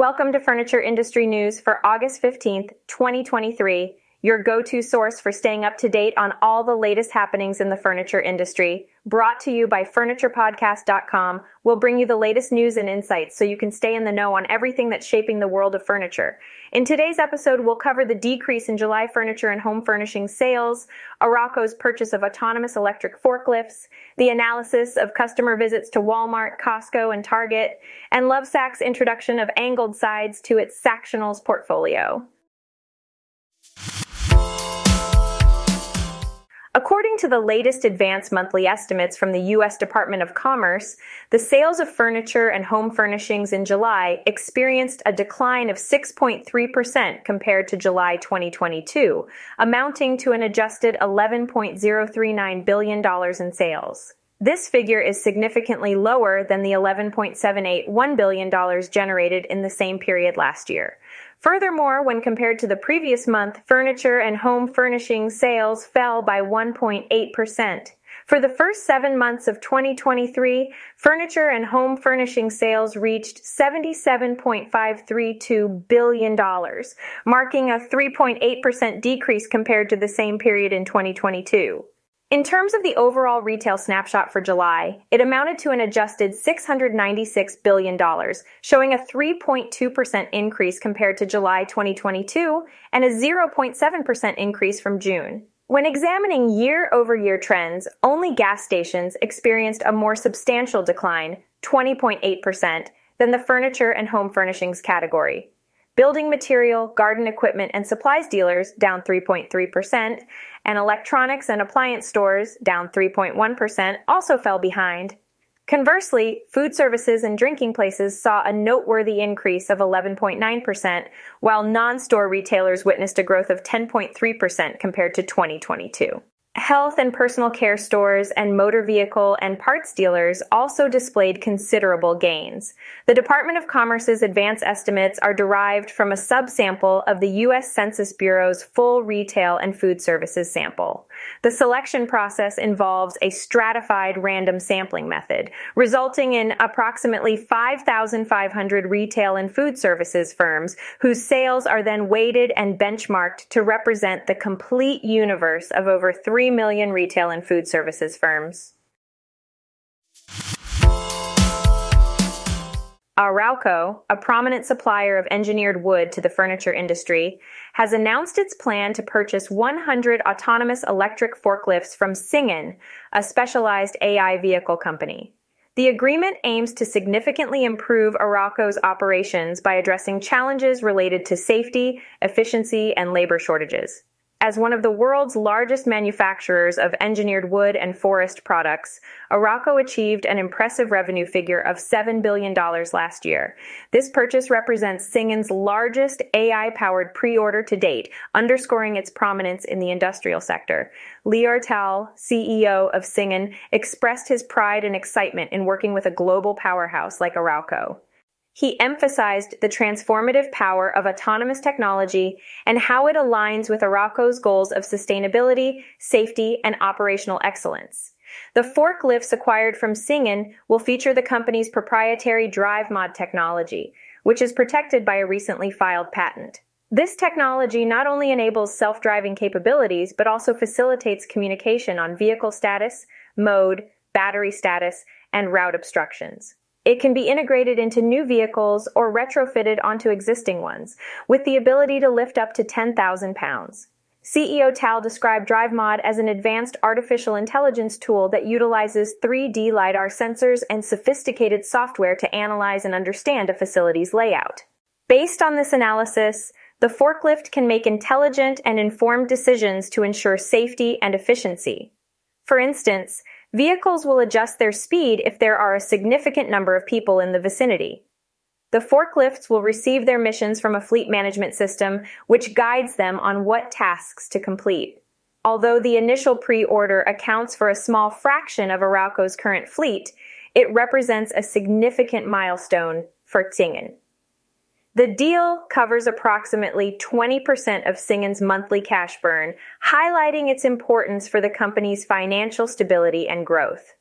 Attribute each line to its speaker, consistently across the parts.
Speaker 1: Welcome to Furniture Industry News for August 15th, 2023, your go to source for staying up to date on all the latest happenings in the furniture industry. Brought to you by FurniturePodcast.com, we'll bring you the latest news and insights so you can stay in the know on everything that's shaping the world of furniture. In today's episode, we'll cover the decrease in July furniture and home furnishing sales, Arauco's purchase of autonomous electric forklifts, the analysis of customer visits to Walmart, Costco, and Target, and Lovesac's introduction of angled sides to its Sactionals portfolio. According to the latest advanced monthly estimates from the U.S. Department of Commerce, the sales of furniture and home furnishings in July experienced a decline of 6.3% compared to July 2022, amounting to an adjusted $11.039 billion in sales. This figure is significantly lower than the $11.781 billion generated in the same period last year. Furthermore, when compared to the previous month, furniture and home furnishing sales fell by 1.8%. For the first seven months of 2023, furniture and home furnishing sales reached $77.532 billion, marking a 3.8% decrease compared to the same period in 2022. In terms of the overall retail snapshot for July, it amounted to an adjusted $696 billion, showing a 3.2% increase compared to July 2022 and a 0.7% increase from June. When examining year over year trends, only gas stations experienced a more substantial decline, 20.8%, than the furniture and home furnishings category. Building material, garden equipment, and supplies dealers down 3.3%, and electronics and appliance stores, down 3.1%, also fell behind. Conversely, food services and drinking places saw a noteworthy increase of 11.9%, while non store retailers witnessed a growth of 10.3% compared to 2022. Health and personal care stores and motor vehicle and parts dealers also displayed considerable gains. The Department of Commerce's advance estimates are derived from a subsample of the U.S. Census Bureau's full retail and food services sample. The selection process involves a stratified random sampling method, resulting in approximately 5,500 retail and food services firms whose sales are then weighted and benchmarked to represent the complete universe of over 3 million retail and food services firms. Arauco, a prominent supplier of engineered wood to the furniture industry, has announced its plan to purchase 100 autonomous electric forklifts from Cyngn, a specialized AI vehicle company. The agreement aims to significantly improve Arauco's operations by addressing challenges related to safety, efficiency, and labor shortages. As one of the world's largest manufacturers of engineered wood and forest products, Arauco achieved an impressive revenue figure of $7 billion last year. This purchase represents Cyngn's largest AI powered pre order to date, underscoring its prominence in the industrial sector. Lior Tal, CEO of Cyngn, expressed his pride and excitement in working with a global powerhouse like Arauco. He emphasized the transformative power of autonomous technology and how it aligns with Arauco's goals of sustainability, safety, and operational excellence. The forklifts acquired from Cyngn will feature the company's proprietary DriveMod technology, which is protected by a recently filed patent. This technology not only enables self driving capabilities, but also facilitates communication on vehicle status, mode, battery status, and route obstructions. It can be integrated into new vehicles or retrofitted onto existing ones, with the ability to lift up to 10,000 pounds. CEO Tal described DriveMod as an advanced artificial intelligence tool that utilizes 3D LiDAR sensors and sophisticated software to analyze and understand a facility's layout. Based on this analysis, the forklift can make intelligent and informed decisions to ensure safety and efficiency. For instance, Vehicles will adjust their speed if there are a significant number of people in the vicinity. The forklifts will receive their missions from a fleet management system, which guides them on what tasks to complete. Although the initial pre-order accounts for a small fraction of Arauco's current fleet, it represents a significant milestone for Cyngn. The deal covers approximately 20% of Cyngn's monthly cash burn, highlighting its importance for the company's financial stability and growth.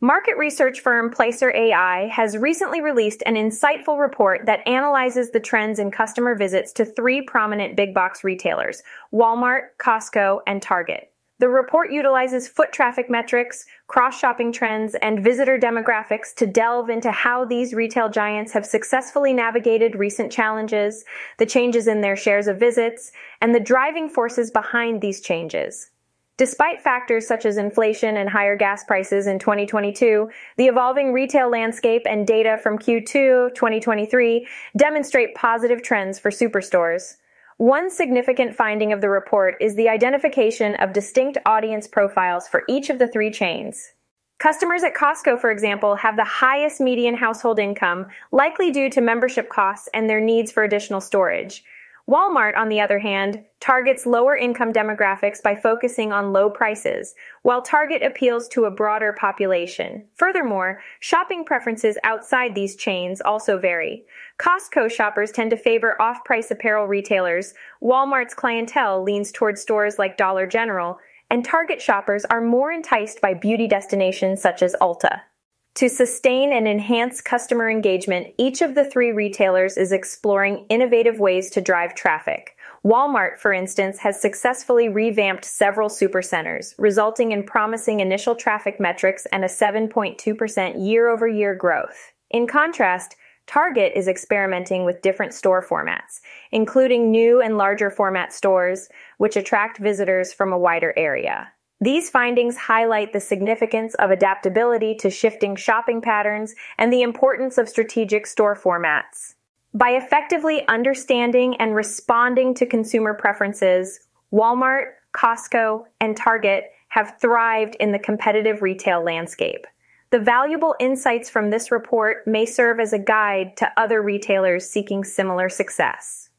Speaker 1: Market research firm Placer AI has recently released an insightful report that analyzes the trends in customer visits to three prominent big box retailers Walmart, Costco, and Target. The report utilizes foot traffic metrics, cross shopping trends, and visitor demographics to delve into how these retail giants have successfully navigated recent challenges, the changes in their shares of visits, and the driving forces behind these changes. Despite factors such as inflation and higher gas prices in 2022, the evolving retail landscape and data from Q2 2023 demonstrate positive trends for superstores. One significant finding of the report is the identification of distinct audience profiles for each of the three chains. Customers at Costco, for example, have the highest median household income, likely due to membership costs and their needs for additional storage. Walmart, on the other hand, targets lower income demographics by focusing on low prices, while Target appeals to a broader population. Furthermore, shopping preferences outside these chains also vary. Costco shoppers tend to favor off price apparel retailers, Walmart's clientele leans towards stores like Dollar General, and Target shoppers are more enticed by beauty destinations such as Ulta. To sustain and enhance customer engagement, each of the three retailers is exploring innovative ways to drive traffic. Walmart, for instance, has successfully revamped several supercenters, resulting in promising initial traffic metrics and a 7.2% year over year growth. In contrast, Target is experimenting with different store formats, including new and larger format stores, which attract visitors from a wider area. These findings highlight the significance of adaptability to shifting shopping patterns and the importance of strategic store formats. By effectively understanding and responding to consumer preferences, Walmart, Costco, and Target have thrived in the competitive retail landscape. The valuable insights from this report may serve as a guide to other retailers seeking similar success.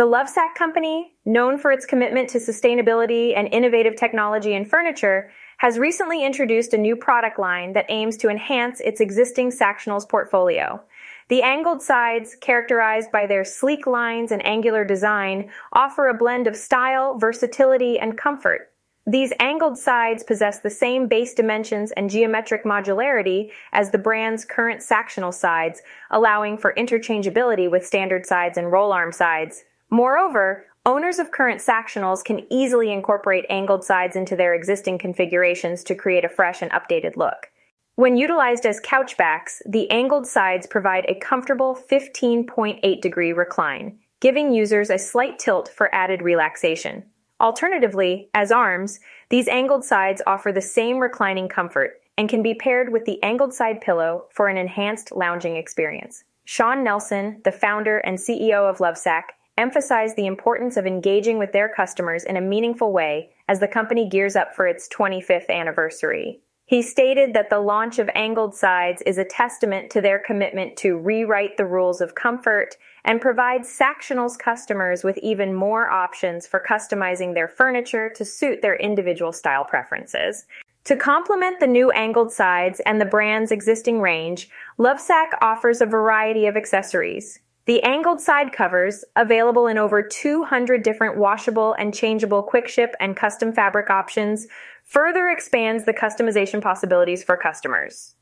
Speaker 1: The Lovesac company, known for its commitment to sustainability and innovative technology in furniture, has recently introduced a new product line that aims to enhance its existing Sactionals portfolio. The angled sides, characterized by their sleek lines and angular design, offer a blend of style, versatility, and comfort. These angled sides possess the same base dimensions and geometric modularity as the brand's current Sactional sides, allowing for interchangeability with standard sides and roll arm sides. Moreover, owners of current Sactionals can easily incorporate angled sides into their existing configurations to create a fresh and updated look. When utilized as couch backs, the angled sides provide a comfortable 15.8 degree recline, giving users a slight tilt for added relaxation. Alternatively, as arms, these angled sides offer the same reclining comfort and can be paired with the angled side pillow for an enhanced lounging experience. Shawn Nelson, the founder and CEO of Lovesac, emphasized the importance of engaging with their customers in a meaningful way as the company gears up for its 25th anniversary. He stated that the launch of Angled Sides is a testament to their commitment to rewrite the rules of comfort and provide Sactionals customers with even more options for customizing their furniture to suit their individual style preferences. To complement the new angled sides and the brand's existing range, Lovesac offers a variety of accessories. The angled side covers, available in over 200 different washable and changeable quick ship and custom fabric options, further expands the customization possibilities for customers.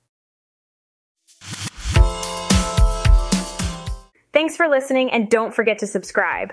Speaker 1: Thanks for listening and don't forget to subscribe.